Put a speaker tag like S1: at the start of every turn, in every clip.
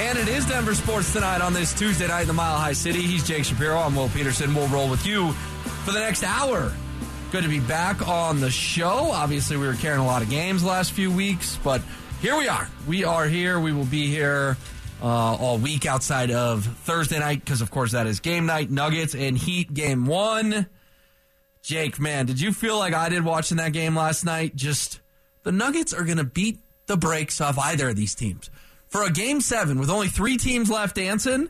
S1: And it is Denver Sports Tonight on this Tuesday night in the Mile High City. He's Jake Shapiro. I'm Will Peterson. We'll roll with you for the next hour. Good to be back on the show. Obviously, we were carrying a lot of games last few weeks, but here we are. We are here. We will be here uh, all week outside of Thursday night because, of course, that is game night. Nuggets and Heat game one. Jake, man, did you feel like I did watching that game last night? Just the Nuggets are going to beat the brakes off either of these teams for a game seven with only three teams left dancing,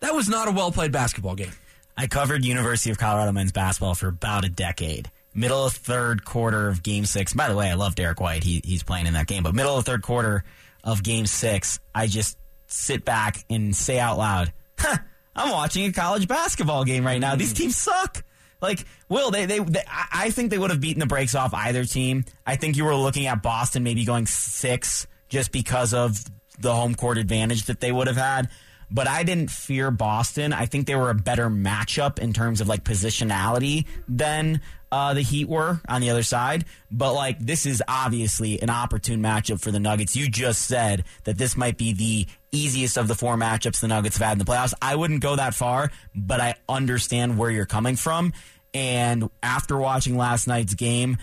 S1: that was not a well played basketball game.
S2: I covered University of Colorado men's basketball for about a decade. Middle of third quarter of game six. By the way, I love Derrick White. He, he's playing in that game. But middle of third quarter of game six, I just sit back and say out loud, huh, I'm watching a college basketball game right now. These mm. teams suck. Like, Will, they, they, they, I think they would have beaten the brakes off either team. I think you were looking at Boston maybe going six just because of the home court advantage that they would have had. But I didn't fear Boston. I think they were a better matchup in terms of like positionality than uh, the Heat were on the other side. But like this is obviously an opportune matchup for the Nuggets. You just said that this might be the easiest of the four matchups the Nuggets have had in the playoffs. I wouldn't go that far, but I understand where you're coming from. And after watching last night's game,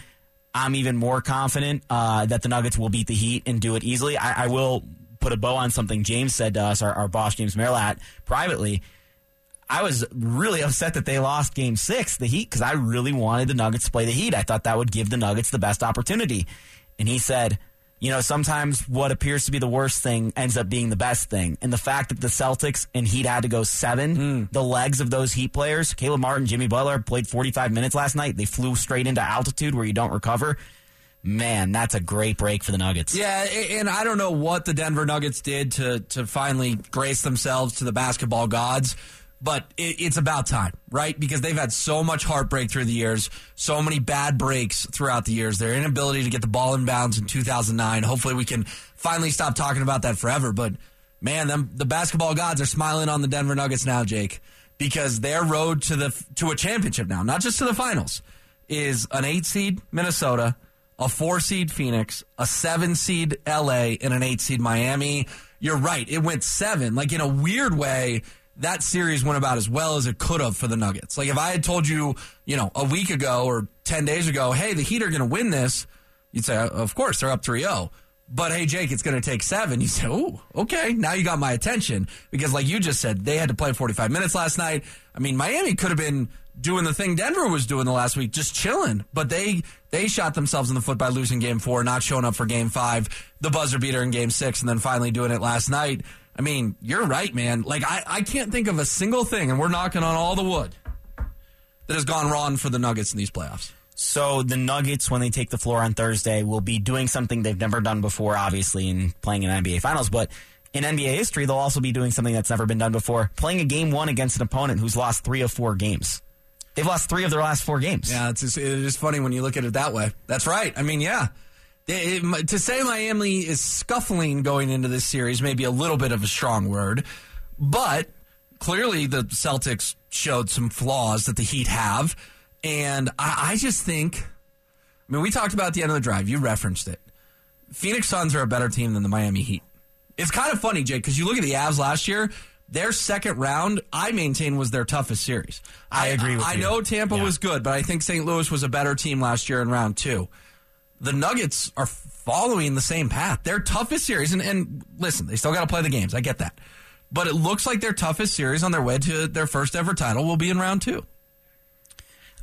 S2: I'm even more confident uh, that the Nuggets will beat the Heat and do it easily. I, I will put a bow on something James said to us, our, our boss James Merilatt, privately. I was really upset that they lost game six, the Heat, because I really wanted the Nuggets to play the Heat. I thought that would give the Nuggets the best opportunity. And he said, you know, sometimes what appears to be the worst thing ends up being the best thing. And the fact that the Celtics and Heat had to go seven, mm. the legs of those Heat players, Caleb Martin, Jimmy Butler played 45 minutes last night. They flew straight into altitude where you don't recover. Man, that's a great break for the Nuggets.
S1: Yeah, and I don't know what the Denver Nuggets did to to finally grace themselves to the basketball gods, but it, it's about time, right? Because they've had so much heartbreak through the years, so many bad breaks throughout the years. Their inability to get the ball in bounds in 2009. Hopefully, we can finally stop talking about that forever. But man, them the basketball gods are smiling on the Denver Nuggets now, Jake, because their road to the to a championship now, not just to the finals, is an eight seed Minnesota a four seed Phoenix, a seven seed LA, and an eight seed Miami. You're right. It went seven. Like in a weird way, that series went about as well as it could have for the Nuggets. Like if I had told you, you know, a week ago or 10 days ago, hey, the Heat are going to win this, you'd say, uh, of course, they're up 3 0. But hey, Jake, it's going to take seven. You say, oh, okay. Now you got my attention because, like you just said, they had to play 45 minutes last night. I mean, Miami could have been doing the thing Denver was doing the last week, just chilling. But they they shot themselves in the foot by losing game four, not showing up for game five, the buzzer beater in game six, and then finally doing it last night. I mean, you're right, man. Like I, I can't think of a single thing, and we're knocking on all the wood that has gone wrong for the Nuggets in these playoffs.
S2: So the Nuggets, when they take the floor on Thursday, will be doing something they've never done before, obviously, in playing in NBA Finals. But in NBA history, they'll also be doing something that's never been done before, playing a game one against an opponent who's lost three of four games. They've lost three of their last four games.
S1: Yeah, it's just, it's just funny when you look at it that way. That's right. I mean, yeah. It, it, to say Miami is scuffling going into this series may be a little bit of a strong word, but clearly the Celtics showed some flaws that the Heat have. And I, I just think, I mean, we talked about at the end of the drive. You referenced it. Phoenix Suns are a better team than the Miami Heat. It's kind of funny, Jake, because you look at the Avs last year. Their second round, I maintain, was their toughest series.
S2: I, I agree with
S1: I,
S2: you.
S1: I know Tampa yeah. was good, but I think St. Louis was a better team last year in round two. The Nuggets are following the same path. Their toughest series, and, and listen, they still got to play the games. I get that. But it looks like their toughest series on their way to their first ever title will be in round two.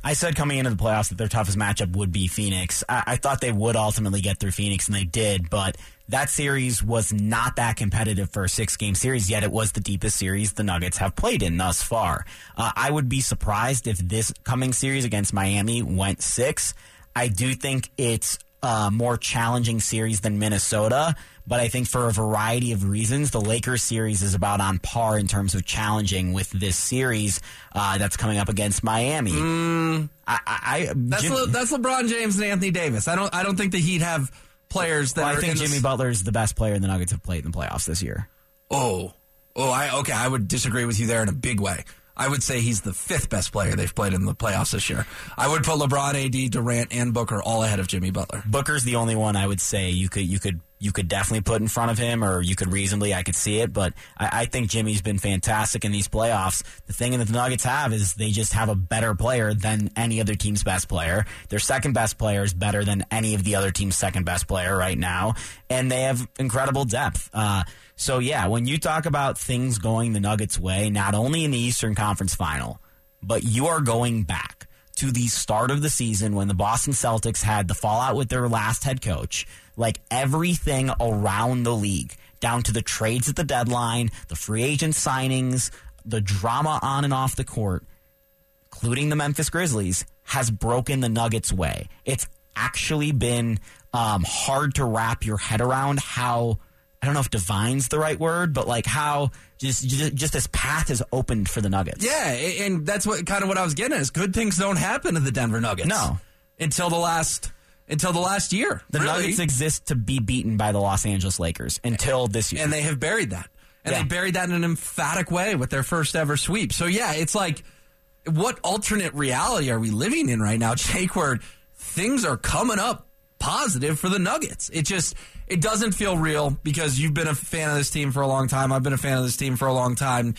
S2: I said coming into the playoffs that their toughest matchup would be Phoenix. I, I, thought they would ultimately get through Phoenix, and they did, but that series was not that competitive for a six game series, yet it was the deepest series the Nuggets have played in thus far. Uh, I would be surprised if this coming series against Miami went six. I do think it's a more challenging series than Minnesota, but I think for a variety of reasons, the Lakers series is about on par in terms of challenging with this series uh, that's coming up against Miami.
S1: Mm, I, I, that's, Jim, Le, that's LeBron James and Anthony Davis. I don't I don't think the Heat have players that.
S2: Well, I think Jimmy Butler is the best player the Nuggets have played in the playoffs this year.
S1: Oh, oh, I okay. I would disagree with you there in a big way. I would say he's the fifth best player they've played in the playoffs this year. I would put LeBron, AD, Durant, and Booker all ahead of Jimmy Butler.
S2: Booker's the only one I would say you could you could you could definitely put in front of him, or you could reasonably, I could see it. But I, I think Jimmy's been fantastic in these playoffs. The thing that the Nuggets have is they just have a better player than any other team's best player. Their second best player is better than any of the other team's second best player right now, and they have incredible depth. Uh, so yeah, when you talk about things going the Nuggets' way, not only in the Eastern Conference Final, but you are going back to the start of the season when the Boston Celtics had the fallout with their last head coach like everything around the league, down to the trades at the deadline, the free agent signings, the drama on and off the court, including the Memphis Grizzlies, has broken the Nuggets' way. It's actually been um, hard to wrap your head around how. I don't know if divine's the right word, but like how just, just just this path has opened for the Nuggets.
S1: Yeah, and that's what kind of what I was getting at is good things don't happen to the Denver Nuggets.
S2: No.
S1: Until the last until the last year.
S2: The
S1: really.
S2: Nuggets exist to be beaten by the Los Angeles Lakers until this year.
S1: And they have buried that. And
S2: Yeah.
S1: they buried that in an emphatic way with their first ever sweep. So, yeah, it's like, what alternate reality are we living in right now, Jake, where things are coming up positive for the Nuggets? It just, it doesn't feel real because you've been a fan of this team for a long time. I've been a fan of this team for a long time.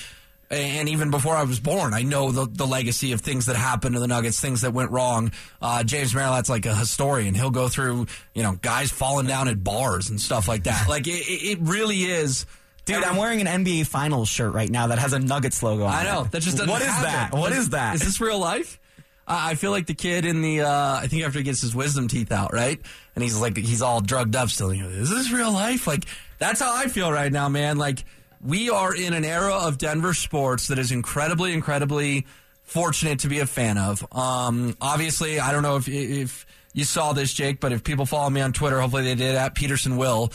S1: And even before I was born, I know the, the legacy of things that happened to the Nuggets, things that went wrong. Uh, James Merilatt's like a historian. He'll go through, you know, guys falling down at bars and stuff like that. Like, it, it really is.
S2: Dude, I'm wearing an NBA Finals shirt right now that has a Nuggets logo on it.
S1: I know. That just doesn't
S2: What is
S1: happen.
S2: that? What is that?
S1: Is this real life? I I feel like the kid in the, uh, I think after he gets his wisdom teeth out, right? And he's like, he's all drugged up still. Is this real life? Like, that's how I feel right now, man. Like, we are in an era of Denver sports that is incredibly, incredibly fortunate to be a fan of. Um, obviously, I don't know if, if you saw this, Jake, but if people follow me on Twitter, hopefully they did at Peterson Will.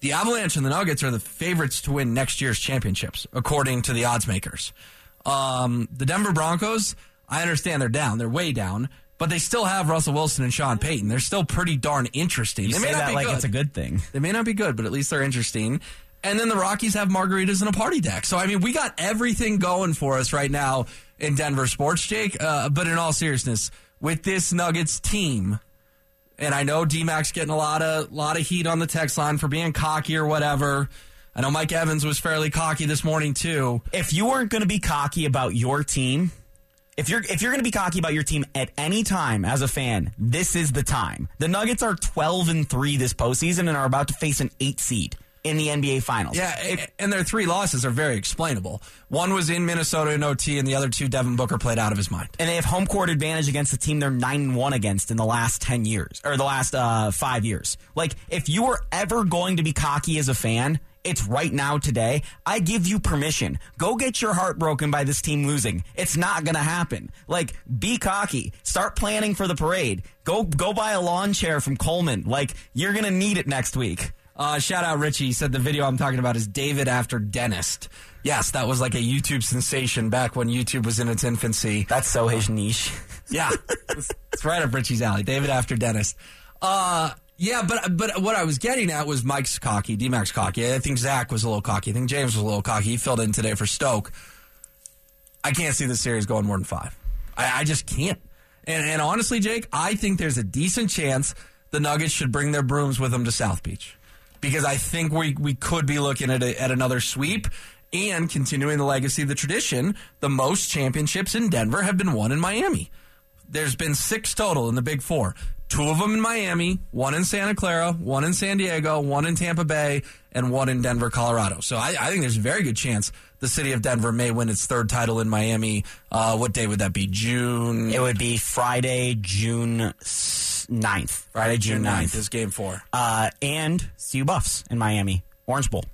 S1: The Avalanche and the Nuggets are the favorites to win next year's championships, according to the odds makers. Um, the Denver Broncos, I understand they're down. They're way down, but they still have Russell Wilson and Sean Payton. They're still pretty darn interesting.
S2: You
S1: they
S2: say
S1: may not
S2: that
S1: be
S2: like
S1: good.
S2: it's a good thing.
S1: They may not be good, but at least they're interesting. And then the Rockies have margaritas and a party deck. So, I mean, we got everything going for us right now in Denver sports, Jake. Uh, but in all seriousness, with this Nuggets team, and I know D-Mac's getting a lot of lot of heat on the text line for being cocky or whatever. I know Mike Evans was fairly cocky this morning too.
S2: If you weren't going to be cocky about your team, if you're if you're going to be cocky about your team at any time as a fan, this is the time. The Nuggets are 12 and 3 this postseason and are about to face an 8 seed in the NBA finals.
S1: Yeah, and their three losses are very explainable. One was in Minnesota in OT, and the other two Devin Booker played out of his mind.
S2: and they have home court advantage against the team they're 9 and 1 against in the last 10 years or the last uh, 5 years. Like if you were ever going to be cocky as a fan, it's right now today. I give you permission. Go get your heart broken by this team losing. It's not going to happen. Like be cocky. Start planning for the parade. Go go buy a lawn chair from Coleman. Like you're going to need it next week.
S1: Uh, shout out Richie. He said the video I'm talking about is David after dentist. Yes, that was like a YouTube sensation back when YouTube was in its infancy.
S2: That's so his niche.
S1: Yeah, it's, it's right up Richie's alley. David after dentist. Uh, yeah, but but what I was getting at was Mike's cocky, D Max cocky. I think Zach was a little cocky. I think James was a little cocky. He filled in today for Stoke. I can't see the series going more than five. I, I just can't. And, and honestly, Jake, I think there's a decent chance the Nuggets should bring their brooms with them to South Beach because I think we we could be looking at a, at another sweep and continuing the legacy of the tradition. The most championships in Denver have been won in Miami. There's been six total in the Big Four. Two of them in Miami, one in Santa Clara, one in San Diego, one in Tampa Bay, and one in Denver, Colorado. So I, I think there's a very good chance the city of Denver may win its third title in Miami. Uh, what day would that be? June.
S2: It would be Friday, June s- 9th. Friday, June 9th.
S1: is game four.
S2: uh, and CU Buffs in Miami, Orange Bowl.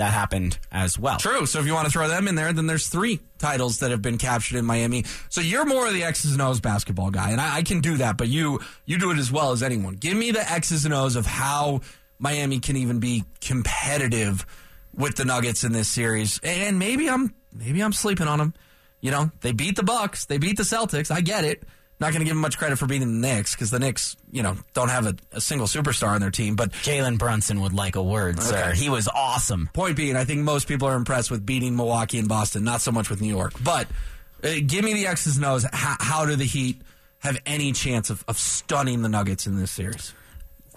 S2: That happened as well.
S1: True. So if you want to throw them in there, then there's three titles that have been captured in Miami. So you're more of the X's and O's basketball guy, and I, I can do that, but you you do it as well as anyone. Give me the X's and O's of how Miami can even be competitive with the Nuggets in this series. And maybe I'm maybe I'm sleeping on them. You know, they beat the Bucks, they beat the Celtics. I get it. Not going to give them much credit for beating the Knicks because the Knicks, you know, don't have a, a single superstar on their team. But
S2: Jalen Brunson would like a word, sir. He was awesome.
S1: Point being, I think most people are impressed with beating Milwaukee and Boston, not so much with New York. But uh, give me the X's and O's. How, how do the Heat have any chance of, of stunning the Nuggets in this series?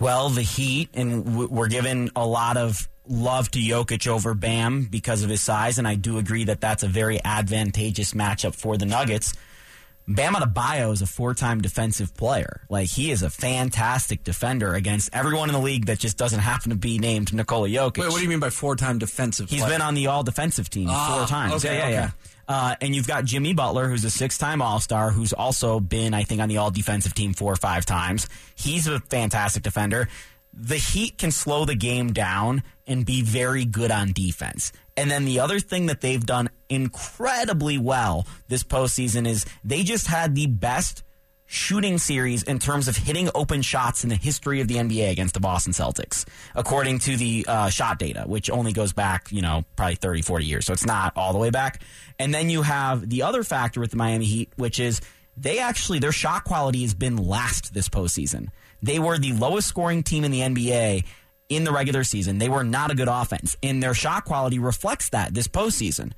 S2: Well, the Heat, and w- we're given a lot of love to Jokic over Bam because of his size, and I do agree that that's a very advantageous matchup for the Nuggets. Bam Adebayo is a four-time defensive player. Like he is a fantastic defender against everyone in the league that just doesn't happen to be named Nikola Jokic.
S1: Wait, what do you mean by four-time defensive?
S2: He's
S1: player?
S2: been on the all-defensive team
S1: Ah,
S2: four times.
S1: okay,
S2: yeah, yeah,
S1: okay.
S2: yeah. Uh, and you've got Jimmy Butler, who's a six-time All-Star, who's also been, I think, on the all-defensive team four or five times. He's a fantastic defender. The Heat can slow the game down and be very good on defense. And then the other thing that they've done incredibly well this postseason is they just had the best shooting series in terms of hitting open shots in the history of the NBA against the Boston Celtics, according to the uh, shot data, which only goes back, you know, probably 30, 40 years. So it's not all the way back. And then you have the other factor with the Miami Heat, which is they actually, their shot quality has been last this postseason. They were the lowest scoring team in the NBA in the regular season. They were not a good offense, and their shot quality reflects that this postseason.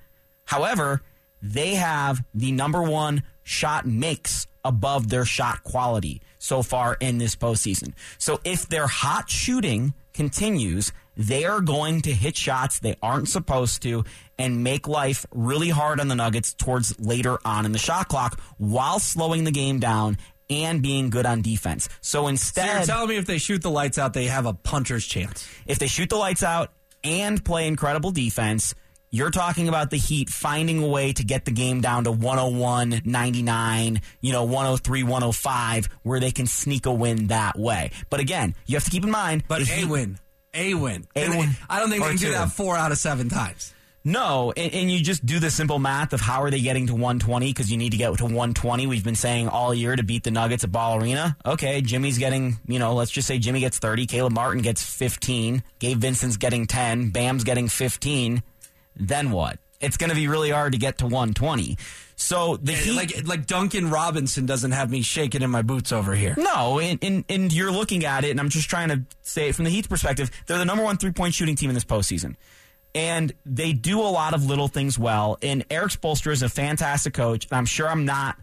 S2: However, they have the number one shot mix above their shot quality so far in this postseason. So if their hot shooting continues, they are going to hit shots they aren't supposed to and make life really hard on the Nuggets towards later on in the shot clock while slowing the game down and being good on defense. So
S1: So
S2: instead,
S1: you're telling me if they shoot the lights out, they have a puncher's chance.
S2: if they shoot the lights out and play incredible defense, you're talking about the Heat finding a way to get the game down to 101, 99, you know, 103, 105, where they can sneak a win that way. But again, you have to keep in mind.
S1: But a
S2: Heat-
S1: win, a win,
S2: A win
S1: I don't think they can do that four out of seven times.
S2: No, and, and you just do the simple math of how are they getting to 120 because you need to get to 120. We've been saying all year to beat the Nuggets at Ball Arena. Okay, Jimmy's getting, you know, let's just say Jimmy gets 30, Caleb Martin gets 15, Gabe Vincent's getting 10, Bam's getting 15. Then what? It's going to be really hard to get to 120. So the Heat,
S1: like like Duncan Robinson doesn't have me shaking in my boots over here.
S2: no, and, and, and you're looking at it, and I'm just trying to say it from the Heat's perspective. They're the number one three point shooting team in this postseason. And they do a lot of little things well. And Erik Spoelstra is a fantastic coach. And I'm sure I'm not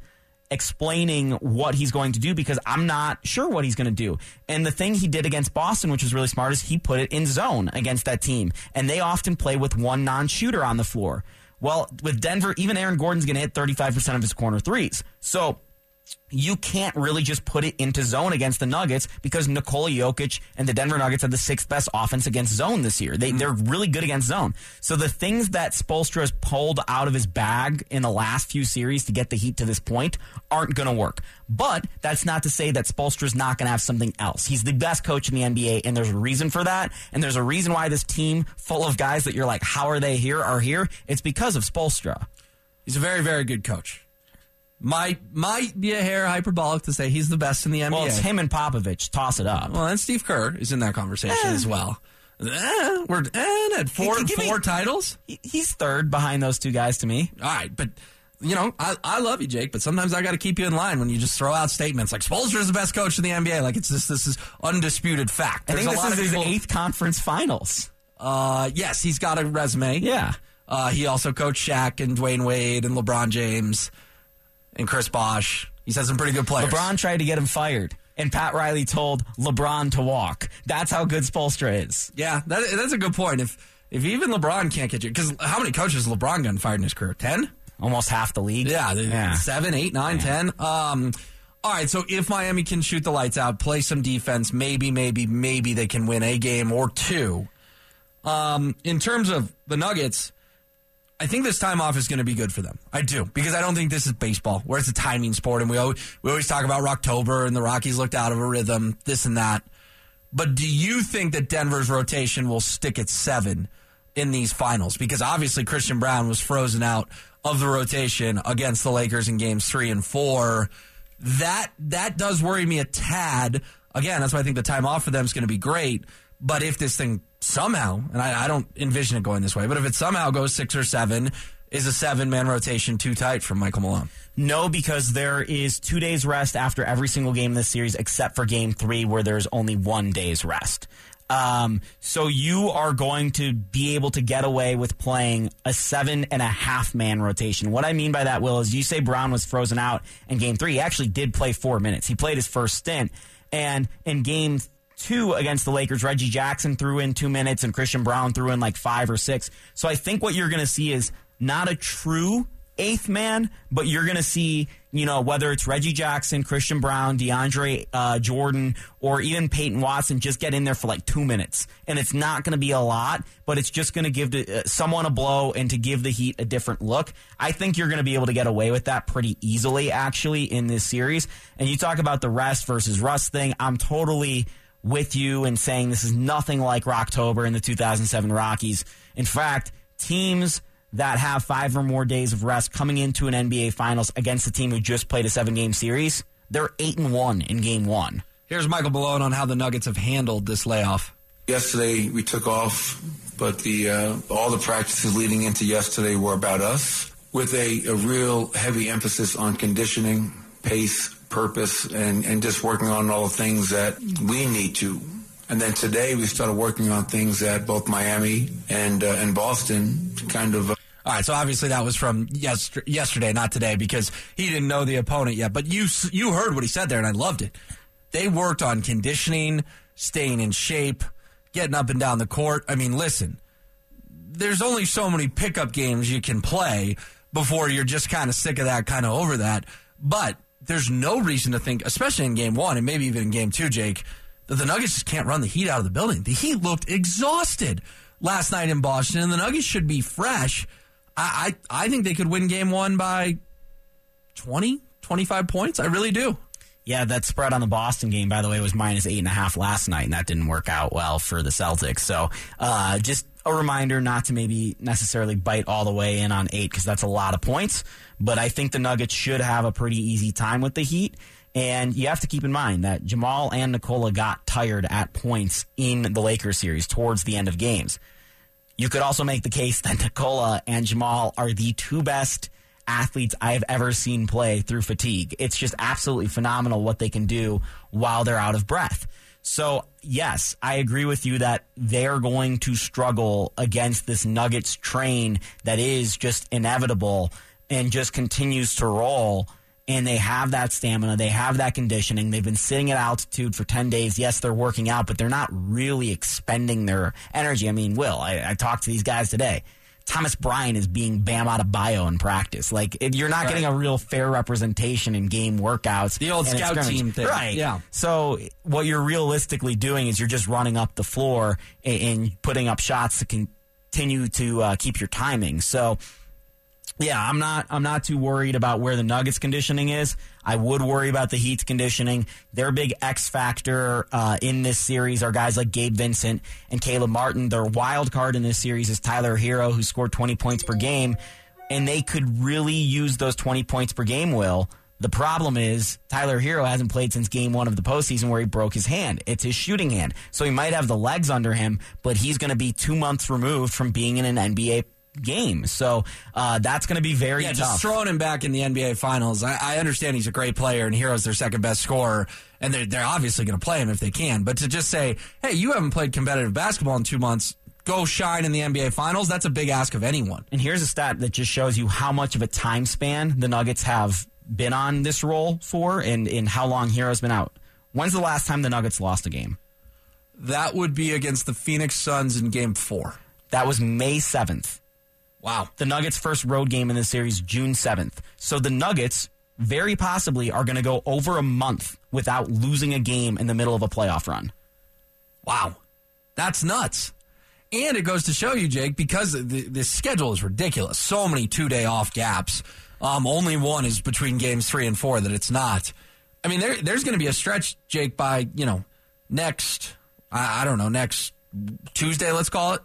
S2: explaining what he's going to do because I'm not sure what he's going to do. And the thing he did against Boston, which was really smart, is he put it in zone against that team. And they often play with one non shooter on the floor. Well, with Denver, even Aaron Gordon's going to hit 35% of his corner threes. So you can't really just put it into zone against the Nuggets because Nikola Jokic and the Denver Nuggets have the sixth best offense against zone this year. They, mm. They're really good against zone. So the things that Spoelstra has pulled out of his bag in the last few series to get the Heat to this point aren't going to work. But that's not to say that Spoelstra's not going to have something else. He's the best coach in the NBA, and there's a reason for that. And there's a reason why this team full of guys that you're like, how are they here, are here. It's because of Spoelstra.
S1: He's a very very good coach. Might might be a hair hyperbolic to say he's the best in the NBA.
S2: Well, it's him and Popovich. Toss it up.
S1: Well, and Steve Kerr is in that conversation as well. Eh, we're eh, at four
S2: me-
S1: four titles.
S2: He- He's third behind those two guys to me.
S1: All right, but you know, I, I love you, Jake, but sometimes I got to keep you in line when you just throw out statements like Spoelstra is the best coach in the NBA. Like it's this this is undisputed fact.
S2: I
S1: There's
S2: think
S1: a
S2: this
S1: lot
S2: is
S1: of
S2: his eighth conference finals.
S1: Uh, yes, he's got a resume.
S2: Yeah.
S1: Uh, he also coached Shaq and Dwyane Wade and LeBron James and Chris Bosh. He's had some pretty good players.
S2: LeBron tried to get him fired, and Pat Riley told LeBron to walk. That's how good Spoelstra is.
S1: Yeah, that, that's a good point. If if even LeBron can't get you, because how many coaches has LeBron gotten fired in his career? Ten?
S2: Almost half the league.
S1: Yeah,
S2: Yeah.
S1: seven, eight, nine, ten. Um, all right, so if Miami can shoot the lights out, play some defense, maybe, maybe, maybe they can win a game or two. Um, in terms of the Nuggets, I think this time off is going to be good for them. I do because I don't think this is baseball where it's a timing sport, and we always, we always talk about October and the Rockies looked out of a rhythm, this and that. But do you think that Denver's rotation will stick at seven in these finals? Because obviously Christian Braun was frozen out of the rotation against the Lakers in games three and four. That that does worry me a tad. Again, that's why I think the time off for them is going to be great. But if this thing somehow, and I, I don't envision it going this way, but if it somehow goes six or seven, is a seven man rotation too tight for Michael Malone?
S2: No, because there is two days rest after every single game in this series, except for game three, where there's only one day's rest. Um, so you are going to be able to get away with playing a seven and a half man rotation. What I mean by that, Will, is you say Braun was frozen out in game three. He actually did play four minutes. He played his first stint. And in game two against the Lakers. Reggie Jackson threw in two minutes and Christian Braun threw in like five or six. So I think what you're going to see is not a true eighth man, but you're going to see, you know, whether it's Reggie Jackson, Christian Braun, DeAndre uh, Jordan, or even Peyton Watson, just get in there for like two minutes. And it's not going to be a lot, but it's just going to give uh, someone a blow and to give the Heat a different look. I think you're going to be able to get away with that pretty easily, actually, in this series. And you talk about the rest versus rust thing. I'm totally with you and saying this is nothing like Rocktober in the 2007 Rockies. In fact, teams that have five or more days of rest coming into an NBA Finals against a team who just played a seven game series, they're eight and one in game one.
S1: Here's Michael Malone on how the Nuggets have handled this layoff.
S3: Yesterday we took off, but the uh, all the practices leading into yesterday were about us, with a, a real heavy emphasis on conditioning, pace, purpose, and, and just working on all the things that we need to and then today we started working on things at both Miami and uh, and Boston, kind of. Uh,
S1: all right, so obviously that was from yesterday, not today, because he didn't know the opponent yet. But you you heard what he said there, and I loved it. They worked on conditioning, staying in shape, getting up and down the court. I mean, listen, there's only so many pickup games you can play before you're just kind of sick of that, kind of over that. But there's no reason to think, especially in game one and maybe even in game two, Jake, that the Nuggets just can't run the Heat out of the building. The Heat looked exhausted last night in Boston, and the Nuggets should be fresh. I, I, I think they could win game one by 20, 25 points. I really do.
S2: Yeah, that spread on the Boston game, by the way, was minus eight and a half last night, and that didn't work out well for the Celtics. So, uh, just a reminder not to maybe necessarily bite all the way in on eight because that's a lot of points. But I think the Nuggets should have a pretty easy time with the Heat. And you have to keep in mind that Jamal and Nikola got tired at points in the Lakers series towards the end of games. You could also make the case that Nikola and Jamal are the two best athletes I've ever seen play through fatigue. It's just absolutely phenomenal what they can do while they're out of breath. So, yes, I agree with you that they're going to struggle against this Nuggets train that is just inevitable and just continues to roll and they have that stamina, they have that conditioning. They've been sitting at altitude for 10 days. Yes, they're working out, but they're not really expending their energy. I mean, Will, I, I talked to these guys today. Thomas Bryant is being Bam Adebayo in practice. Like you're not right. getting a real fair representation in game workouts.
S1: The old scout team thing,
S2: right?
S1: Yeah.
S2: So what you're realistically doing is you're just running up the floor and, and putting up shots to continue to uh, keep your timing. So yeah, I'm not. I'm not too worried about where the Nuggets conditioning is. I would worry about the Heat's conditioning. Their big X factor uh, in this series are guys like Gabe Vincent and Caleb Martin. Their wild card in this series is Tyler Herro, who scored 20 points per game, and they could really use those 20 points per game. Will the problem is Tyler Herro hasn't played since game one of the postseason where he broke his hand. It's his shooting hand. So he might have the legs under him, but he's going to be two months removed from being in an NBA game. So uh, that's going to be very
S1: yeah,
S2: tough.
S1: Just throwing him back in the NBA Finals. I, I, understand he's a great player and Herro's their second best scorer, and they're, they're obviously going to play him if they can. But to just say, hey, you haven't played competitive basketball in two months. Go shine in the NBA Finals. That's a big ask of anyone.
S2: And here's a stat that just shows you how much of a time span the Nuggets have been on this roll for and, and how long Herro's been out. When's the last time the Nuggets lost a game?
S1: That would be against the Phoenix Suns in game four.
S2: That was May 7th.
S1: Wow.
S2: The Nuggets' first road game in the series, June 7th. So the Nuggets very possibly are going to go over a month without losing a game in the middle of a playoff run.
S1: Wow. That's nuts. And it goes to show you, Jake, because the, the schedule is ridiculous. So many two day off gaps. Um, only one is between games three and four that it's not. I mean, there, there's going to be a stretch, Jake, by, you know, next, I, I don't know, next Tuesday, let's call it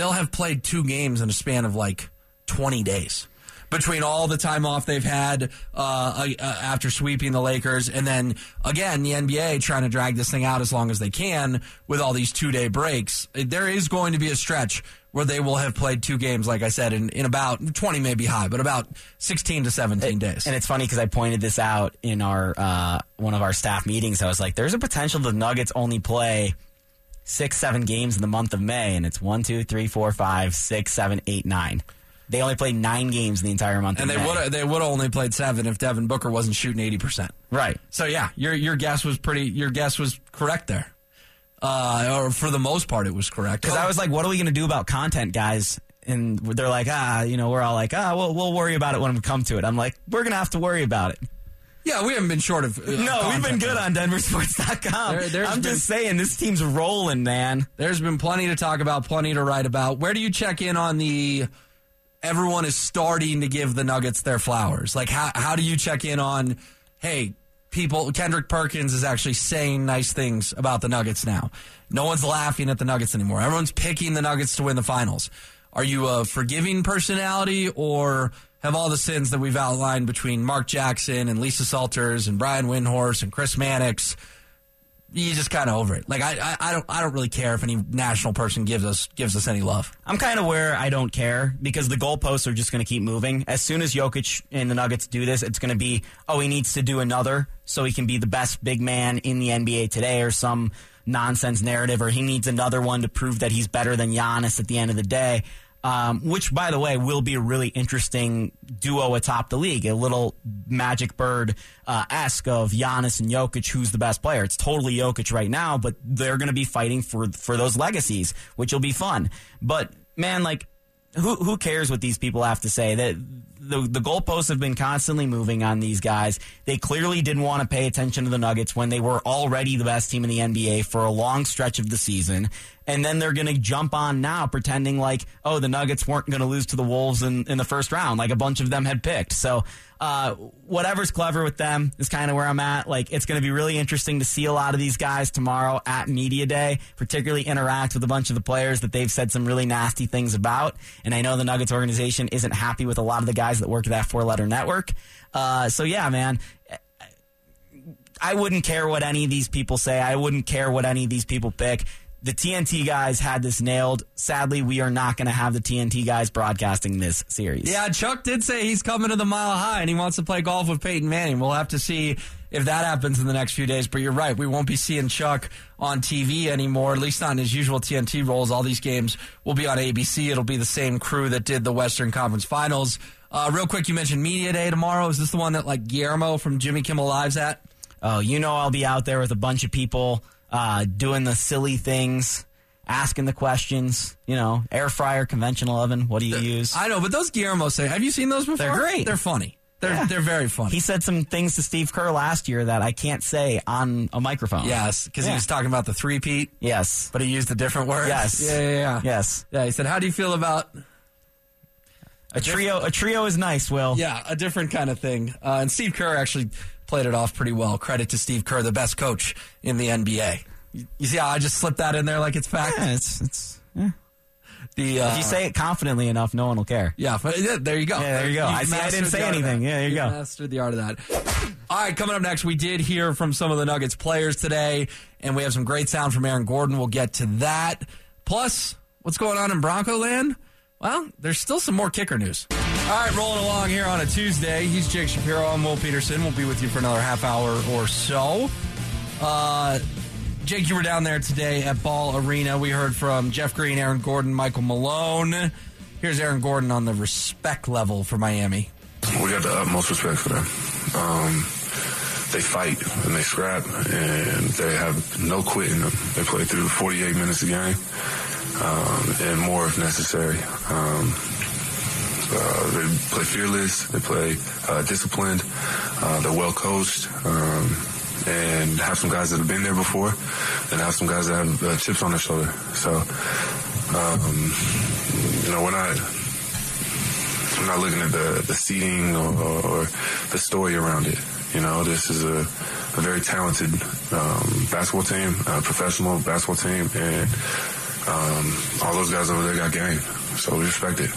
S1: they'll have played two games in a span of like 20 days between all the time off they've had uh, uh, after sweeping the Lakers, and then again the NBA trying to drag this thing out as long as they can with all these two day breaks. There is going to be a stretch where they will have played two games, like I said, in, in about 20 may be high, but about 16 to 17 days.
S2: And it's funny because I pointed this out in our uh, one of our staff meetings. I was like, there's a potential the Nuggets only play – six, seven games in the month of May, and it's one, two, three, four, five, six, seven, eight, nine. They only played nine games in the entire month,
S1: and they would they would have only played seven if Devin Booker wasn't shooting eighty percent.
S2: Right.
S1: So yeah, your your guess was pretty. Your guess was correct there. Uh, or for the most part, it was correct.
S2: Because I was like, what are we going to do about content, guys? And they're like, ah, you know, we're all like, ah, we'll, we'll worry about it when we come to it. I'm like, we're going to have to worry about it.
S1: Yeah, we haven't been short of. Uh,
S2: No, we've been good on DenverSports.com.
S1: There-
S2: I'm
S1: been-
S2: just saying, this team's rolling, man.
S1: There's been plenty to talk about, plenty to write about. Where do you check in on the? Everyone is starting to give the Nuggets their flowers. Like, how how do you check in on? Hey, people, Kendrick Perkins is actually saying nice things about the Nuggets now. No one's laughing at the Nuggets anymore. Everyone's picking the Nuggets to win the finals. Are you a forgiving personality, or have all the sins that we've outlined between Mark Jackson and Lisa Salters and Brian Windhorst and Chris Mannix? you just kind of over it. Like I, I, I don't, I don't really care if any national person gives us gives us any love.
S2: I'm kind of where I don't care because the goalposts are just going to keep moving. As soon as Jokic and the Nuggets do this, it's going to be, oh, he needs to do another so he can be the best big man in the NBA today or some nonsense narrative, or he needs another one to prove that he's better than Giannis at the end of the day. Um, which, by the way, will be a really interesting duo atop the league. A little Magic Bird uh, esque of Giannis and Jokic, who's the best player. It's totally Jokic right now, but they're going to be fighting for for those legacies, which will be fun. But man, like who who cares what these people have to say? That the the goalposts have been constantly moving on these guys. They clearly didn't want to pay attention to the Nuggets when they were already the best team in the NBA for a long stretch of the season. And then they're going to jump on now pretending like, oh, the Nuggets weren't going to lose to the Wolves in, in the first round, like a bunch of them had picked. So, uh, whatever's clever with them is kind of where I'm at. Like, it's going to be really interesting to see a lot of these guys tomorrow at Media Day, particularly interact with a bunch of the players that they've said some really nasty things about. And I know the Nuggets organization isn't happy with a lot of the guys that work at that four letter network. Uh, so, yeah, man. I wouldn't care what any of these people say. I wouldn't care what any of these people pick. The TNT guys had this nailed. Sadly, we are not going to have the TNT guys broadcasting this series.
S1: Yeah, Chuck did say he's coming to the Mile High and he wants to play golf with Peyton Manning. We'll have to see if that happens in the next few days. But you're right, we won't be seeing Chuck on TV anymore, at least not in his usual TNT roles. All these games will be on ABC. It'll be the same crew that did the Western Conference Finals. Uh, real quick, you mentioned Media Day tomorrow. Is this the one that like Guillermo from Jimmy Kimmel Live's at?
S2: Oh, you know I'll be out there with a bunch of people uh, doing the silly things, asking the questions. You know, air fryer, conventional oven. What do you use?
S1: I know, but those Guillermo say, have you seen those before?
S2: They're great.
S1: They're funny. They're
S2: Yeah.
S1: they're very funny.
S2: He said some things to Steve Kerr last year that I can't say on a microphone.
S1: yes, because he was talking about the three Pete,
S2: Yes.
S1: but he used a different word.
S2: Yes.
S1: Yeah, yeah, yeah.
S2: Yes.
S1: Yeah, he said, "How do you feel about
S2: A trio. A trio is nice. Will.
S1: yeah a different kind of thing?" Uh, and Steve Kerr actually played it off pretty well. Credit to Steve Kerr, the best coach in the NBA. You, you see how I just slipped that in there like it's fact?
S2: Yeah, it's it's. Yeah.
S1: The uh,
S2: If you say it confidently enough, no one will care.
S1: yeah, but yeah, there you go.
S2: Yeah, there you go. I see, I didn't say
S1: the art of
S2: anything. Yeah, there you go.
S1: Mastered the art of that. All right, coming up next, we did hear from some of the Nuggets players today, and we have some great sound from Aaron Gordon. We'll get to that. Plus, what's going on in Bronco land? Well, there's still some more kicker news. All right, rolling along here on a Tuesday. He's Jake Shapiro. I'm Will Peterson. We'll be with you for another half hour or so. Uh, Jake, you were down there today at Ball Arena. We heard from Jeff Green, Aaron Gordon, Michael Malone. Here's Aaron Gordon on the respect level for Miami.
S4: We got the utmost respect for them. Um, they fight and they scrap and they have no quit in them. They play through 48 minutes a game um, and more if necessary. Um, uh, they play fearless. They play uh, disciplined. Uh, they're well coached. Um, and have some guys that have been there before, and have some guys that have uh, chips on their shoulder. So, um, you know, we're not I'm not looking at the, the seating or, or the story around it. You know, this is a, a very talented um, basketball team, a professional basketball team, and um, all those guys over there got game. So we respect it.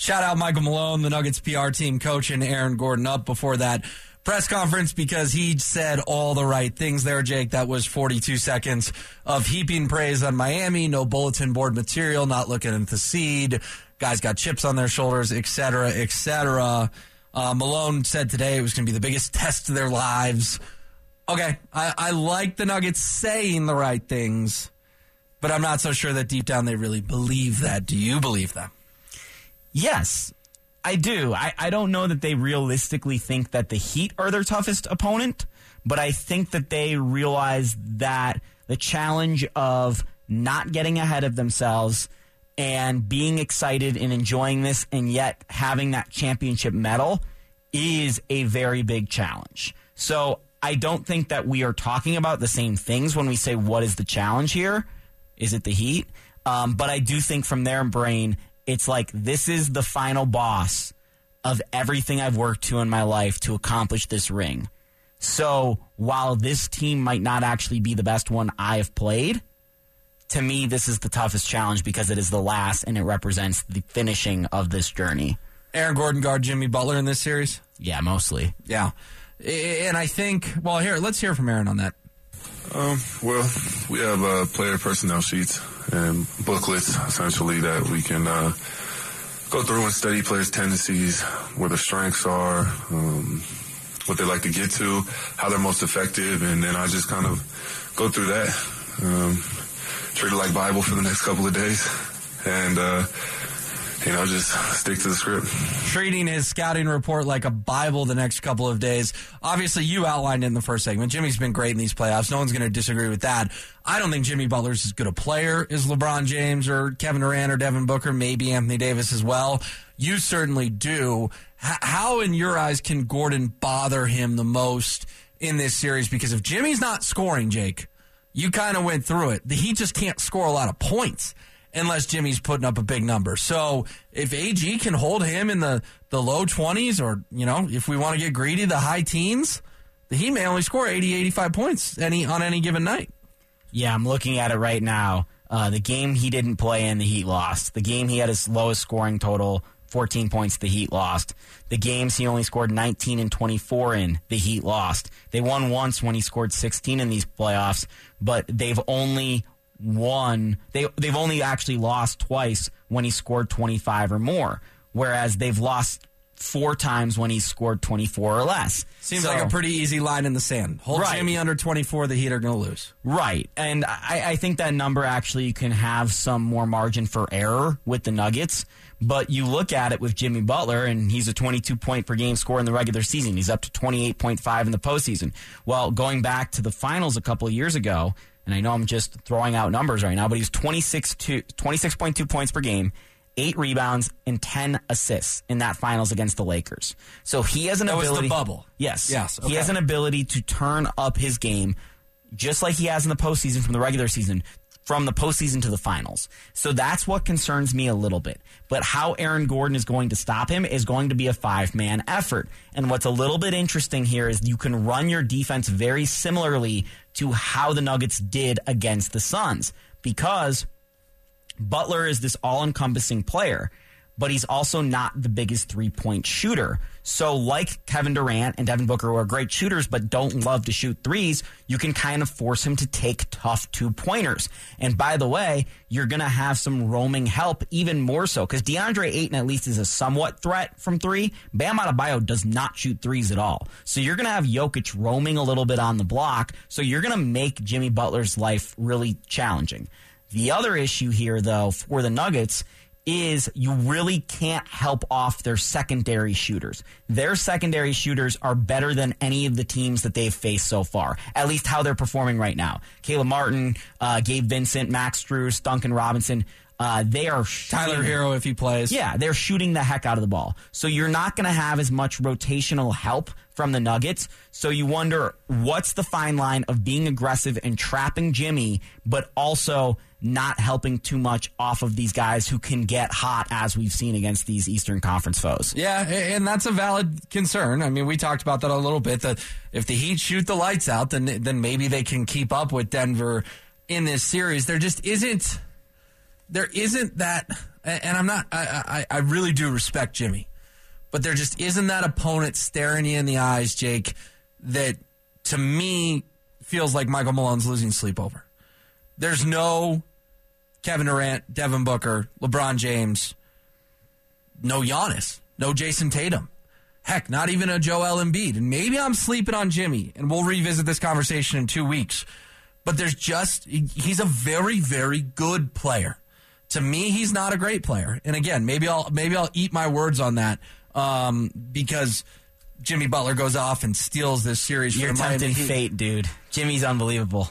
S1: Shout out Michael Malone, the Nuggets PR team coach, and Aaron Gordon up before that press conference because he said all the right things there, Jake. That was 42 seconds of heaping praise on Miami, no bulletin board material, not looking at the seed. Guys got chips on their shoulders, et cetera, et cetera. Uh, Malone said today it was going to be the biggest test of their lives. Okay, I, I like the Nuggets saying the right things, but I'm not so sure that deep down they really believe that. Do you believe that?
S2: Yes, I do. I, I don't know that they realistically think that the Heat are their toughest opponent, but I think that they realize that the challenge of not getting ahead of themselves and being excited and enjoying this and yet having that championship medal is a very big challenge. So I don't think that we are talking about the same things when we say what is the challenge here. Is it the Heat? Um, but I do think from their brain, it's like this is the final boss of everything I've worked to in my life to accomplish this ring. So while this team might not actually be the best one I have played, to me, this is the toughest challenge because it is the last and it represents the finishing of this journey.
S1: Aaron Gordon guard Jimmy Butler in this series?
S2: Yeah, mostly.
S1: Yeah. And I think, well, here, let's hear from Aaron on that.
S4: Um, well, we have uh, player personnel sheets and booklets essentially that we can uh, go through and study players' tendencies, where their strengths are, um, what they like to get to, how they're most effective, and then I just kind of go through that. Um, treat it like Bible for the next couple of days, and uh, you know, just stick to the script.
S1: Treating his scouting report like a Bible the next couple of days. Obviously, you outlined in the first segment. Jimmy's been great in these playoffs. No one's going to disagree with that. I don't think Jimmy Butler's as good a player as LeBron James or Kevin Durant or Devin Booker, maybe Anthony Davis as well. You certainly do. H- how, in your eyes, can Gordon bother him the most in this series? Because if Jimmy's not scoring, Jake, you kind of went through it. He just can't score a lot of points unless Jimmy's putting up a big number. So if AG can hold him in the, the low 20s or, you know, if we want to get greedy, the high teens, he may only score 80, 85 points any on any given night.
S2: Yeah, I'm looking at it right now. Uh, the game he didn't play in, the Heat lost. The game he had his lowest scoring total, 14 points, the Heat lost. The games he only scored 19 and 24 in, the Heat lost. They won once when he scored 16 in these playoffs, but they've only won. They they've only actually lost twice when he scored 25 or more, whereas they've lost four times when he scored 24 or less.
S1: Seems so, like a pretty easy line in the sand. Hold right. Jimmy under 24, the Heat are going to lose.
S2: Right. And I, I think that number actually can have some more margin for error with the Nuggets. But you look at it with Jimmy Butler, and he's a 22 point per game score in the regular season. He's up to 28.5 in the postseason. Well, going back to the finals a couple of years ago, and I know I'm just throwing out numbers right now, but he's 26 to, 26.2 points per game, eight rebounds, and 10 assists in that finals against the Lakers. So he has an
S1: that
S2: ability.
S1: Was the bubble.
S2: Yes.
S1: Yes. Okay.
S2: He has an ability to turn up his game just like he has in the postseason from the regular season from the postseason to the finals. So that's what concerns me a little bit. But how Aaron Gordon is going to stop him is going to be a five man effort. And what's a little bit interesting here is you can run your defense very similarly to how the Nuggets did against the Suns because Butler is this all encompassing player but he's also not the biggest three point shooter. So, like Kevin Durant and Devin Booker, who are great shooters but don't love to shoot threes, you can kind of force him to take tough two pointers. And by the way, you're going to have some roaming help even more so because DeAndre Ayton at least is a somewhat threat from three. Bam Adebayo does not shoot threes at all. So, you're going to have Jokic roaming a little bit on the block. So, you're going to make Jimmy Butler's life really challenging. The other issue here, though, for the Nuggets is you really can't help off their secondary shooters. Their secondary shooters are better than any of the teams that they've faced so far, at least how they're performing right now. Caleb Martin, uh, Gabe Vincent, Max Strus, Duncan Robinson. Uh, they are
S1: shooting, Tyler Herro if he plays.
S2: Yeah, they're shooting the heck out of the ball. So you're not going to have as much rotational help from the Nuggets. So you wonder what's the fine line of being aggressive and trapping Jimmy, but also not helping too much off of these guys who can get hot as we've seen against these Eastern Conference foes.
S1: Yeah, and that's a valid concern. I mean, we talked about that a little bit that if the Heat shoot the lights out, then then maybe they can keep up with Denver in this series. There just isn't there isn't that and I'm not I, I, I really do respect Jimmy. But there just isn't that opponent staring you in the eyes, Jake, that to me feels like Michael Malone's losing sleep over. There's no Kevin Durant, Devin Booker, LeBron James, no Giannis, no Jayson Tatum. Heck, not even a Joel Embiid. And maybe I'm sleeping on Jimmy, and we'll revisit this conversation in two weeks. But there's just, he's a very, very good player. To me, he's not a great player. And again, maybe I'll, maybe I'll eat my words on that, um, because Jimmy Butler goes off and steals this series.
S2: You're tempting fate, dude. Jimmy's unbelievable.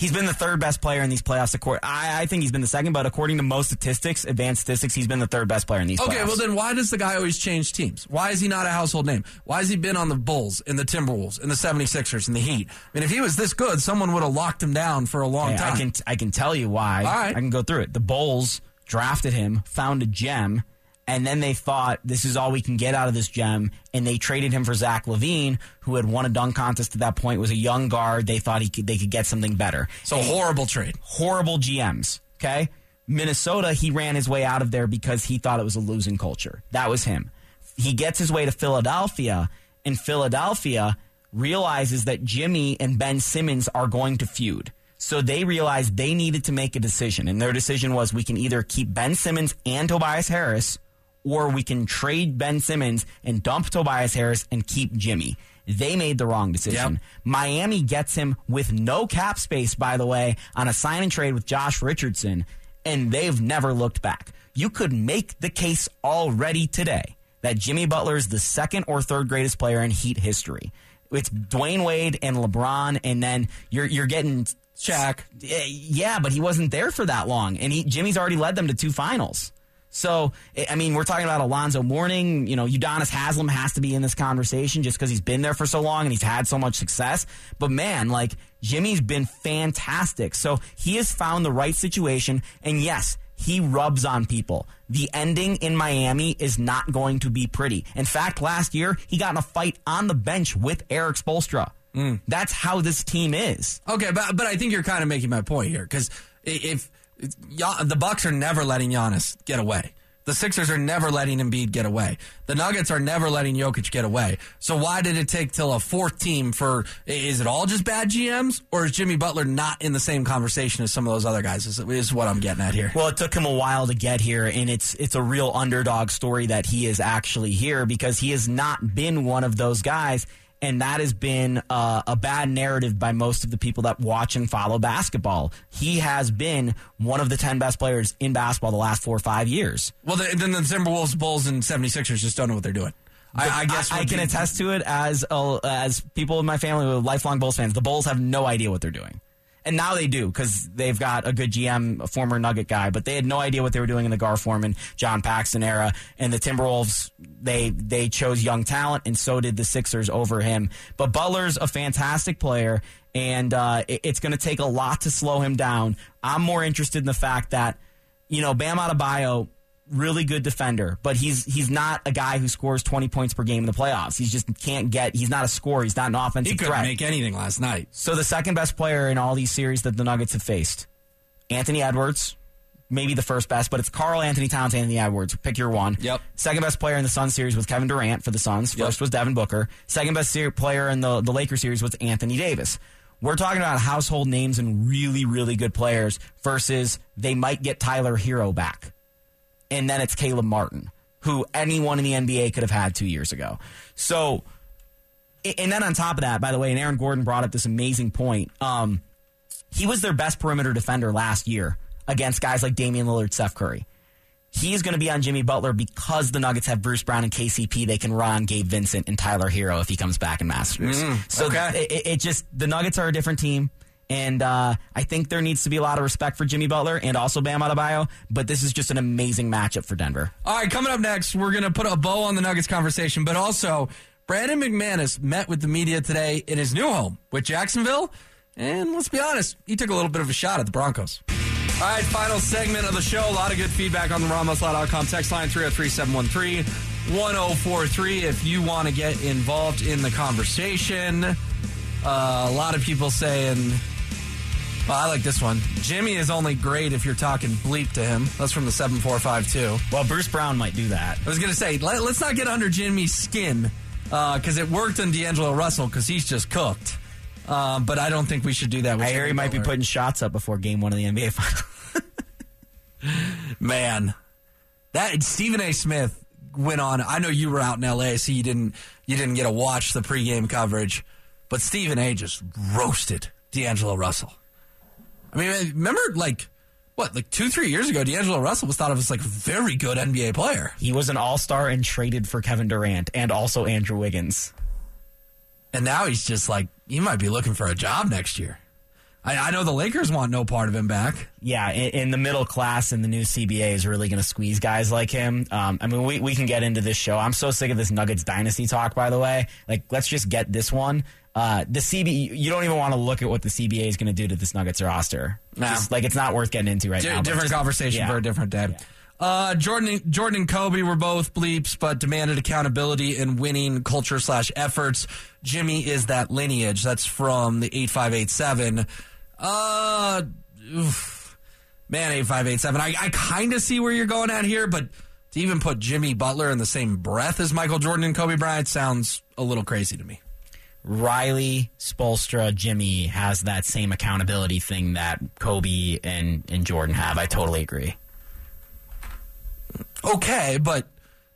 S2: He's been the third best player in these playoffs. Accord- I, I think he's been the second, but according to most statistics, advanced statistics, he's been the third best player in these
S1: Okay,
S2: playoffs.
S1: well then why does the guy always change teams? Why is he not a household name? Why has he been on the Bulls and the Timberwolves and the 76ers and the Heat? I mean, if he was this good, someone would have locked him down for a long
S2: Hey,
S1: time.
S2: I can I can tell you why.
S1: All right.
S2: I can go through it. The Bulls drafted him, found a gem, and then they thought this is all we can get out of this gem, and they traded him for Zach LaVine, who had won a dunk contest at that point, was a young guard. They thought he could they could get something better.
S1: so horrible trade.
S2: horrible GMs. Okay. Minnesota, he ran his way out of there because he thought it was a losing culture. That was him. He gets his way to Philadelphia, and Philadelphia realizes that Jimmy and Ben Simmons are going to feud. So they realized they needed to make a decision, and their decision was we can either keep Ben Simmons and Tobias Harris, or we can trade Ben Simmons and dump Tobias Harris and keep Jimmy. They made the wrong decision.
S1: Yep.
S2: Miami gets him with no cap space, by the way, on a sign and trade with Josh Richardson, and they've never looked back. You could make the case already today that Jimmy Butler is the second or third greatest player in Heat history. It's Dwyane Wade and LeBron, and then you're you're getting
S1: Shaq.
S2: Eh, Yeah, but he wasn't there for that long, and he, Jimmy's already led them to two finals. So, eh, I mean, we're talking about Alonzo Mourning. You know, Udonis Haslem has to be in this conversation just because he's been there for so long and he's had so much success. But man, like, Jimmy's been fantastic. So he has found the right situation. And yes, he rubs on people. The ending in Miami is not going to be pretty. In fact, last year, he got in a fight on the bench with Erik Spoelstra. That's how this team is.
S1: Okay, but but I think you're kind of making my point here because if, the Bucks are never letting Giannis get away, the Sixers are never letting Embiid get away, the Nuggets are never letting Jokic get away. So why did it take till a fourth team for? Is it all just bad GMs, or is Jimmy Butler not in the same conversation as some of those other guys? Is, is what I'm getting at here.
S2: Well, it took him a while to get here, and it's it's a real underdog story that he is actually here because he has not been one of those guys, and that has been uh, a bad narrative by most of the people that watch and follow basketball. He has been one of the ten best players in basketball the last four or five years.
S1: Well, the, then the Timberwolves, Bulls, and 76ers just don't know what they're doing. I, I guess
S2: I,
S1: what
S2: can attest to it as uh, as people in my family who are lifelong Bulls fans. The Bulls have no idea what they're doing. And now they do because they've got a good GM, a former Nugget guy, but they had no idea what they were doing in the Gar Forman, John Paxson era. And the Timberwolves, they they chose young talent, and so did the Sixers over him. But Butler's a fantastic player, and uh, it- it's going to take a lot to slow him down. I'm more interested in the fact that you know Bam Adebayo really good defender, but he's he's not a guy who scores 20 points per game in the playoffs. He just can't get. He's not a scorer. He's not an offensive
S1: He couldn't
S2: threat.
S1: make anything last night.
S2: so the second best player in all these series that the Nuggets have faced, Anthony Edwards, maybe the first best, but it's Karl-Anthony Towns, Anthony Edwards. Pick your one.
S1: Yep.
S2: Second best player in the Suns series was Kevin Durant for the Suns.
S1: Yep.
S2: First was Devin Booker. Second best ser- player in the the Lakers series was Anthony Davis. We're talking about household names and really, really good players versus they might get Tyler Herro back and then it's Caleb Martin, who anyone in the NBA could have had two years ago. So, and then on top of that, by the way, and Aaron Gordon brought up this amazing point. Um, he was their best perimeter defender last year against guys like Damian Lillard, Steph Curry. He's going to be on Jimmy Butler because the Nuggets have Bruce Brown and KCP. They can run Gabe Vincent and Tyler Herro if he comes back in Masters. so
S1: okay.
S2: it, it just the Nuggets are a different team. And uh, I think there needs to be a lot of respect for Jimmy Butler and also Bam Adebayo. But this is just an amazing matchup for Denver.
S1: All right, coming up next, we're going to put a bow on the Nuggets conversation, but also Brandon McManus met with the media today in his new home with Jacksonville, and let's be honest, he took a little bit of a shot at the Broncos. All right, final segment of the show. A lot of good feedback on the RamosLaw.com text line 303 713 1043 if you want to get involved in the conversation. Uh, a lot of people saying well, I like this one. Jimmy is only great if you're talking bleep to him. That's from the 7452.
S2: Well, Bruce Brown might do that.
S1: I was going to say, let, us not get under Jimmy's skin because it worked on D'Angelo Russell because he's just cooked. Um, but I don't think we should do that with
S2: I hear he might be putting shots up before game one of the NBA Finals.
S1: Man, that Stephen A. Smith went on. I know you were out in L.A., so you didn't you didn't get to watch the pregame coverage, but Stephen A. just roasted D'Angelo Russell. I mean, remember like what, like two three years ago, D'Angelo Russell was thought of as like a very good NBA player,
S2: he was an all star and traded for Kevin Durant and also Andrew Wiggins.
S1: and now he's just like he might be looking for a job next year. I, I know the Lakers want no part of him back.
S2: Yeah, in, in the middle class and the new CBA is really going to squeeze guys like him. Um, I mean, we, we can get into this show. I'm so sick of this Nuggets dynasty talk, by the way. Like, let's just get this one. Uh, the CB, you don't even want to look at what the CBA is going to do to this Nuggets roster.
S1: Nah.
S2: Just, like, it's not worth getting into right
S1: D-
S2: now.
S1: different
S2: just-
S1: conversation
S2: yeah.
S1: for a different day. Uh, Jordan, Jordan and Kobe were both bleeps, but demanded accountability and winning culture slash efforts. Jimmy is that lineage. That's from the eight five eight seven. Uh, oof. man, eight five eight seven. I, I kind of see where you're going at here, but to even put Jimmy Butler in the same breath as Michael Jordan and Kobe Bryant sounds a little crazy to me.
S2: Riley, Spoelstra, Jimmy has that same accountability thing that Kobe and, and Jordan have. I totally agree.
S1: Okay, but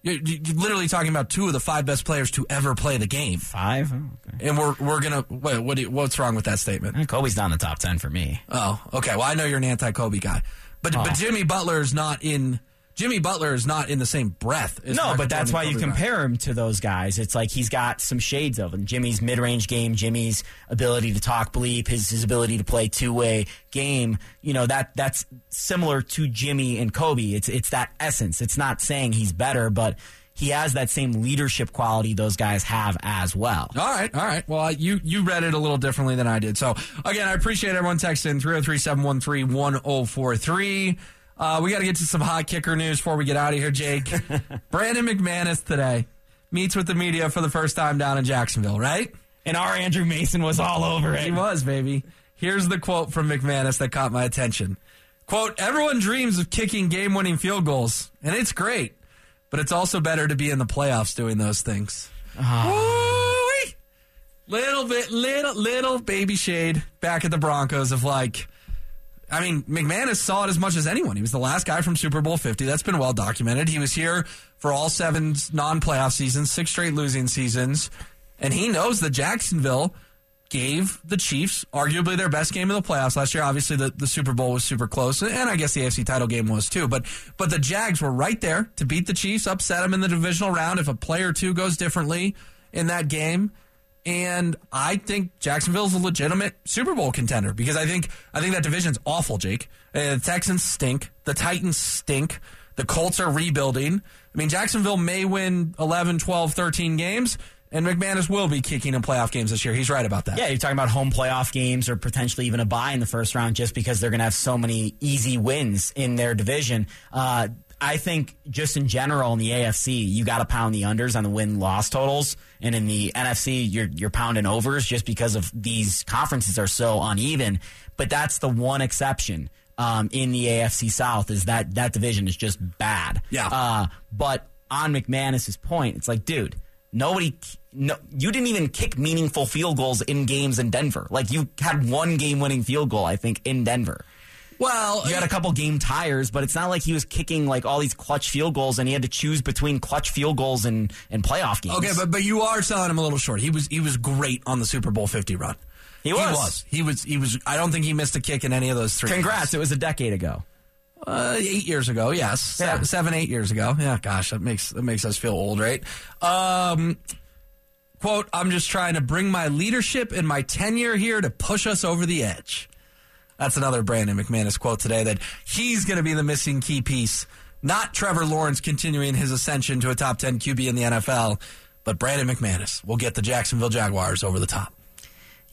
S1: you're, you're literally talking about two of the five best players to ever play the game.
S2: Five? Oh, okay.
S1: And we're we're gonna wait, what? Do you, what's wrong with that statement?
S2: Eh, Kobe's not in the top 10 for me.
S1: Oh, okay. Well, I know you're an anti-Kobe guy, but
S2: Oh.
S1: but Jimmy Butler is not in. Jimmy Butler is not in the same breath. As
S2: No, but that's why you compare him to those guys. It's like he's got some shades of him. Jimmy's mid-range game, Jimmy's ability to talk bleep, his, his ability to play two-way game. You know that that's similar to Jimmy and Kobe. It's it's that essence. It's not saying he's better, but he has that same leadership quality those guys have as well.
S1: All right, all right. Well, you you read it a little differently than I did. So again, I appreciate everyone texting 303-713-1043. Uh, we got to get to some hot kicker news before we get out of here, Jake. Brandon McManus today meets with the media for the first time down in Jacksonville, right?
S2: And our Andrew Mason was all over it.
S1: He was, baby. Here's the quote from McManus that caught my attention. Quote, everyone dreams of kicking game winning field goals, and it's great, but it's also better to be in the playoffs doing those things. Woo-wee. Little bit, little, little baby shade back at the Broncos of like, I mean, McManus saw it as much as anyone. He was the last guy from Super Bowl 50. That's been well documented. He was here for all seven non playoff seasons, six straight losing seasons. And he knows that Jacksonville gave the Chiefs arguably their best game of the playoffs last year. Obviously, the, the Super Bowl was super close, and I guess the AFC title game was too. But but the Jags were right there to beat the Chiefs, upset them in the divisional round if a play or two goes differently in that game. And I think Jacksonville's a legitimate Super Bowl contender because I think I think that division's awful, Jake. Uh, the Texans stink. The Titans stink. The Colts are rebuilding. I mean, Jacksonville may win 11, 12, 13 games, and McManus will be kicking in playoff games this year. He's right about that.
S2: Yeah, you're talking about home playoff games or potentially even a bye in the first round just because they're going to have so many easy wins in their division. Uh, I think just in general in the AFC, you got to pound the unders on the win loss totals, and in the NFC, you're you're pounding overs just because of these conferences are so uneven. But that's the one exception um, in the AFC South is that that division is just bad.
S1: Yeah.
S2: Uh, but on McManus's point, it's like, dude, nobody, no, you didn't even kick meaningful field goals in games in Denver. Like you had one game-winning field goal, I think, in Denver.
S1: Well,
S2: You had a couple game tires, but it's not like he was kicking like all these clutch field goals, and he had to choose between clutch field goals and and playoff games.
S1: okay, but but you are selling him a little short. He was he was great on the Super Bowl 50 run.
S2: He was.
S1: He was. He was. He was. I don't think he missed a kick in any of those three.
S2: congrats, it was a decade ago.
S1: Uh, eight years ago, yes,
S2: Yeah.
S1: seven, eight years ago. Yeah, gosh, that makes that makes us feel old, right? Um, quote: I'm just trying to bring my leadership and my tenure here to push us over the edge. That's another Brandon McManus quote today that he's going to be the missing key piece, not Trevor Lawrence continuing his ascension to a top ten QB in the NFL, but Brandon McManus will get the Jacksonville Jaguars over the top.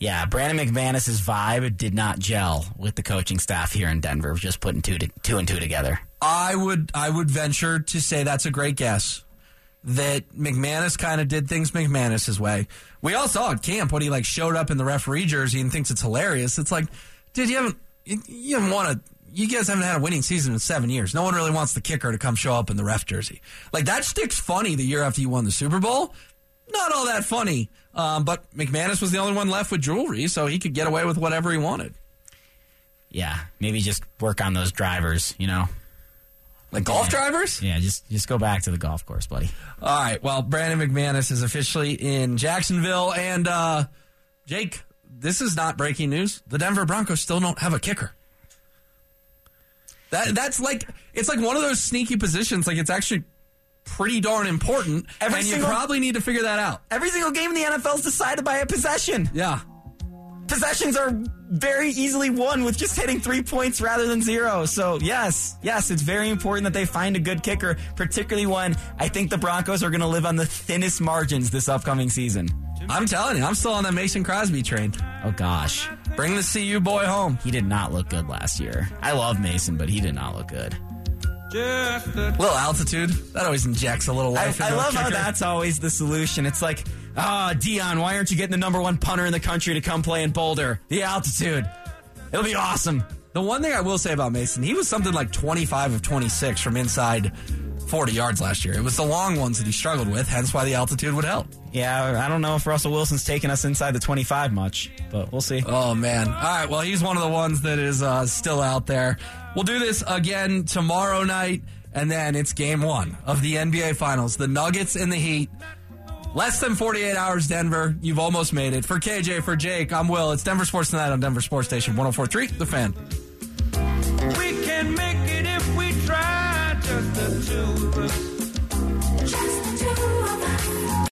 S2: Yeah, Brandon McManus's vibe did not gel with the coaching staff here in Denver. Just putting two to, two and two together.
S1: I would I would venture to say that's a great guess. That McManus kind of did things McManus's way. We all saw at camp when he like showed up in the referee jersey and thinks it's hilarious. It's like, dude, you haven't you you haven't won a you guys haven't had a winning season in seven years. No one really wants the kicker to come show up in the ref jersey. Like that sticks funny the year after you won the Super Bowl. Not all that funny. Um, but McManus was the only one left with jewelry, so he could get away with whatever he wanted.
S2: Yeah, maybe just work on those drivers. You know.
S1: Like golf drivers?
S2: Yeah, just just go back to the golf course, buddy.
S1: All right. Well, Brandon McManus is officially in Jacksonville. And, uh, Jake, this is not breaking news. The Denver Broncos still don't have a kicker. That That's like, it's like one of those sneaky positions. Like, it's actually pretty darn important.
S2: Every
S1: and
S2: single-
S1: you probably need to figure that out.
S2: Every single game in the NFL is decided by a possession.
S1: Yeah.
S2: possessions are very easily won with just hitting three points rather than zero. So yes, yes, it's very important that they find a good kicker, particularly when I think the Broncos are going to live on the thinnest margins this upcoming season.
S1: I'm telling you, I'm still on that Mason Crosby train.
S2: Oh gosh.
S1: Bring the CU boy home.
S2: He did not look good last year. I love Mason, but he did not look good.
S1: little altitude that always injects a little life.
S2: I
S1: a
S2: love how that's always the solution. It's like, ah, Deion, why aren't you getting the number one punter in the country to come play in Boulder? The altitude. It'll be awesome.
S1: The one thing I will say about Mason, he was something like 25 of 26 from inside 40 yards last year. It was the long ones that he struggled with, hence why the altitude would help.
S2: Yeah, I don't know if Russell Wilson's taking us inside the 25 much, but we'll see.
S1: Oh man! All right, well he's one of the ones that is uh, still out there. We'll do this again tomorrow night, and then it's Game One of the NBA Finals: the Nuggets and the Heat. Less than 48 hours, Denver. You've almost made it. For KJ, for Jake, I'm Will. It's Denver Sports Tonight on Denver Sports Station 104.3, The Fan.
S5: We can make it if we try, just the two of us.